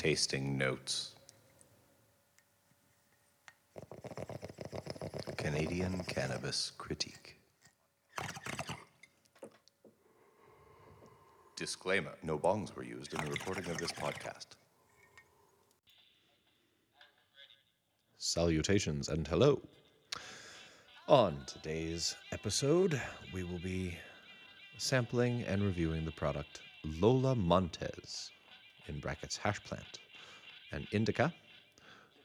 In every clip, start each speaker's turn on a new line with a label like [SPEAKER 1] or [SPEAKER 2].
[SPEAKER 1] Tasting Notes. Canadian Cannabis Critique. Disclaimer No bongs were used in the recording of this podcast. Salutations and hello. On today's episode, we will be sampling and reviewing the product Lola Montez, in brackets hash plant, and indica,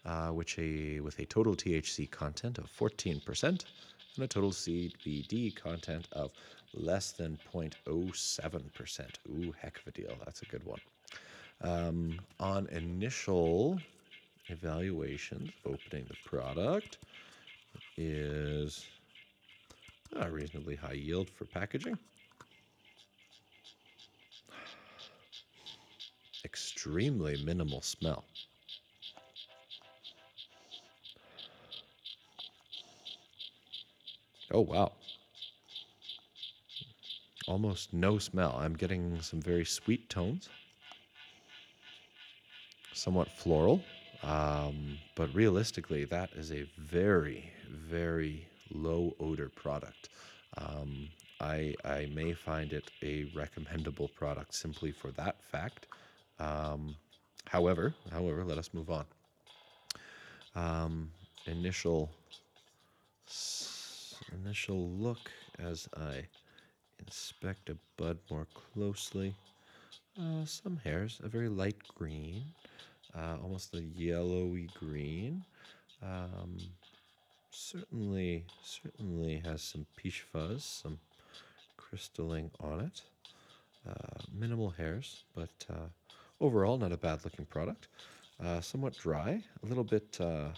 [SPEAKER 1] uh, which a with a total THC content of 14% and a total CBD content of less than 0.07%. Ooh, heck of a deal. That's a good one. Um, on initial evaluations opening the product, is a reasonably high yield for packaging. Extremely minimal smell. Oh, wow. Almost no smell. I'm getting some very sweet tones, somewhat floral. Um, but realistically, that is a very, very low odor product. Um, I, I may find it a recommendable product simply for that fact. Um, however, however, let us move on. Um, initial initial look as I inspect a bud more closely. Uh, some hairs, a very light green uh, almost a yellowy green. Um, certainly, certainly has some peach fuzz, some crystalline on it. Uh, minimal hairs, but uh, overall not a bad looking product. Uh, somewhat dry, a little bit, uh, a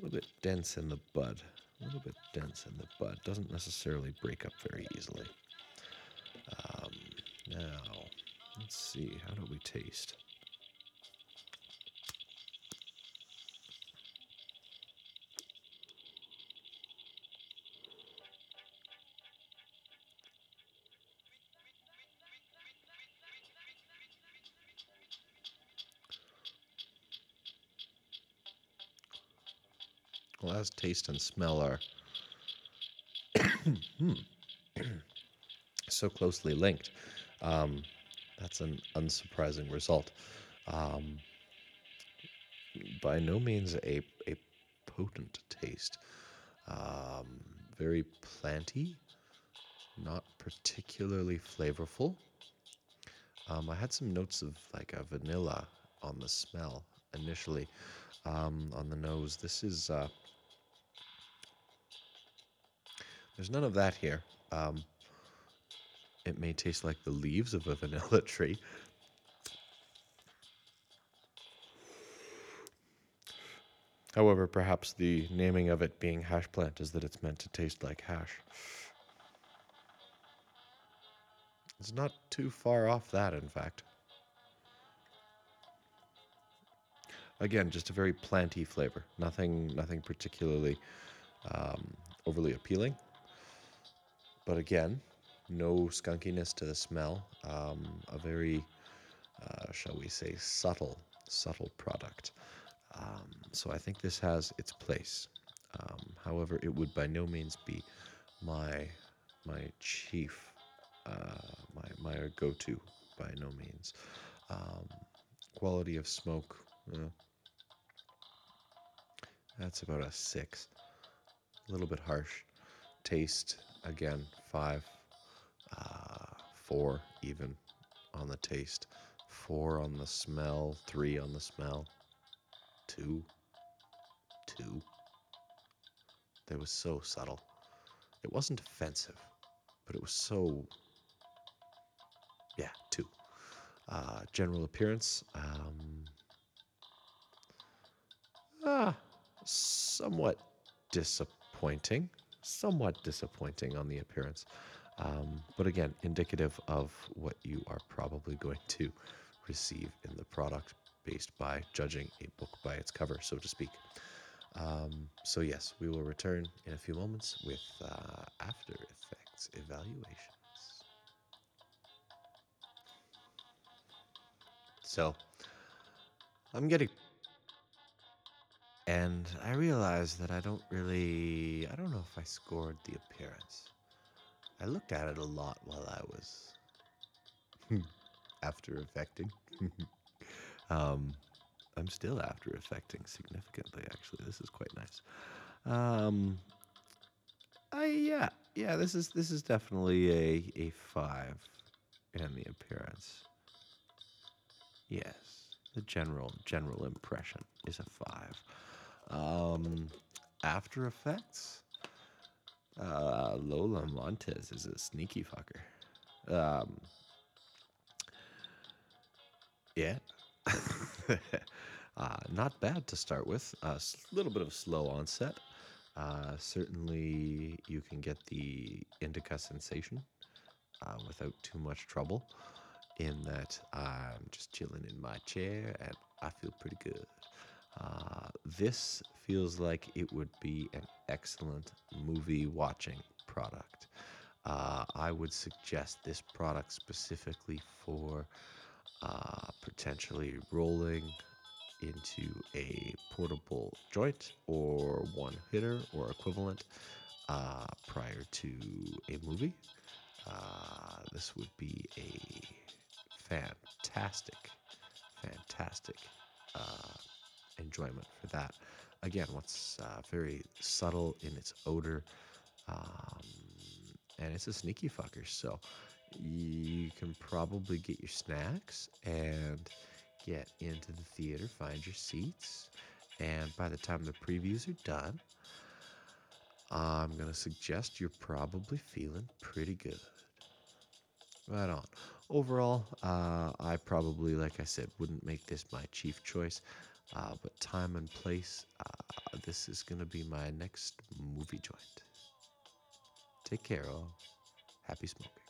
[SPEAKER 1] little bit dense in the bud. A little bit dense in the bud. Doesn't necessarily break up very easily. Um, now, let's see. How do we taste? As taste and smell are hmm, so closely linked, um, that's an unsurprising result. Um, by no means a, a potent taste. Um, very planty, not particularly flavorful. Um, I had some notes of like a vanilla on the smell initially um, on the nose. This is uh, There's none of that here. Um, it may taste like the leaves of a vanilla tree. However, perhaps the naming of it being hash plant is that it's meant to taste like hash. It's not too far off that, in fact. Again, just a very planty flavor. Nothing, nothing particularly um, overly appealing. But again, no skunkiness to the smell. Um, a very, uh, shall we say, subtle, subtle product. Um, so I think this has its place. Um, however, it would by no means be my my chief, uh, my my go-to by no means. Um, quality of smoke. Uh, that's about a six. A little bit harsh. Taste again, five, uh, four even on the taste, four on the smell, three on the smell, two, two. they was so subtle. It wasn't offensive, but it was so, yeah, two. Uh, general appearance, um, ah, somewhat disappointing somewhat disappointing on the appearance. Um, but again, indicative of what you are probably going to receive in the product based by judging a book by its cover, so to speak. Um, so, yes, we will return in a few moments with uh, After Effects evaluations. So, I'm getting. And I realized that I don't really. I don't know if I scored the appearance. I looked at it a lot while I was after effecting. um, I'm still after effecting significantly, actually. This is quite nice. Um, I yeah yeah. This is this is definitely a a five in the appearance. Yes, the general general impression is a five. Um, After Effects. Uh, Lola Montez is a sneaky fucker. Um, yeah. uh, not bad to start with. A uh, little bit of slow onset. Uh, certainly, you can get the indica sensation uh, without too much trouble. In that, I'm just chilling in my chair and I feel pretty good. Uh, this feels like it would be an excellent movie watching product. Uh, I would suggest this product specifically for uh, potentially rolling into a portable joint or one hitter or equivalent uh, prior to a movie. Uh, this would be a fantastic, fantastic uh, enjoyment for that. Again, what's uh, very subtle in its odor, um, and it's a sneaky fucker. So you can probably get your snacks and get into the theater, find your seats, and by the time the previews are done, I'm to suggest you're probably feeling pretty good. Right on. Overall, uh, I probably, like I said, wouldn't make this my chief choice, uh, but time and place, uh, this is going to be my next movie joint. Take care, all. Happy smoking.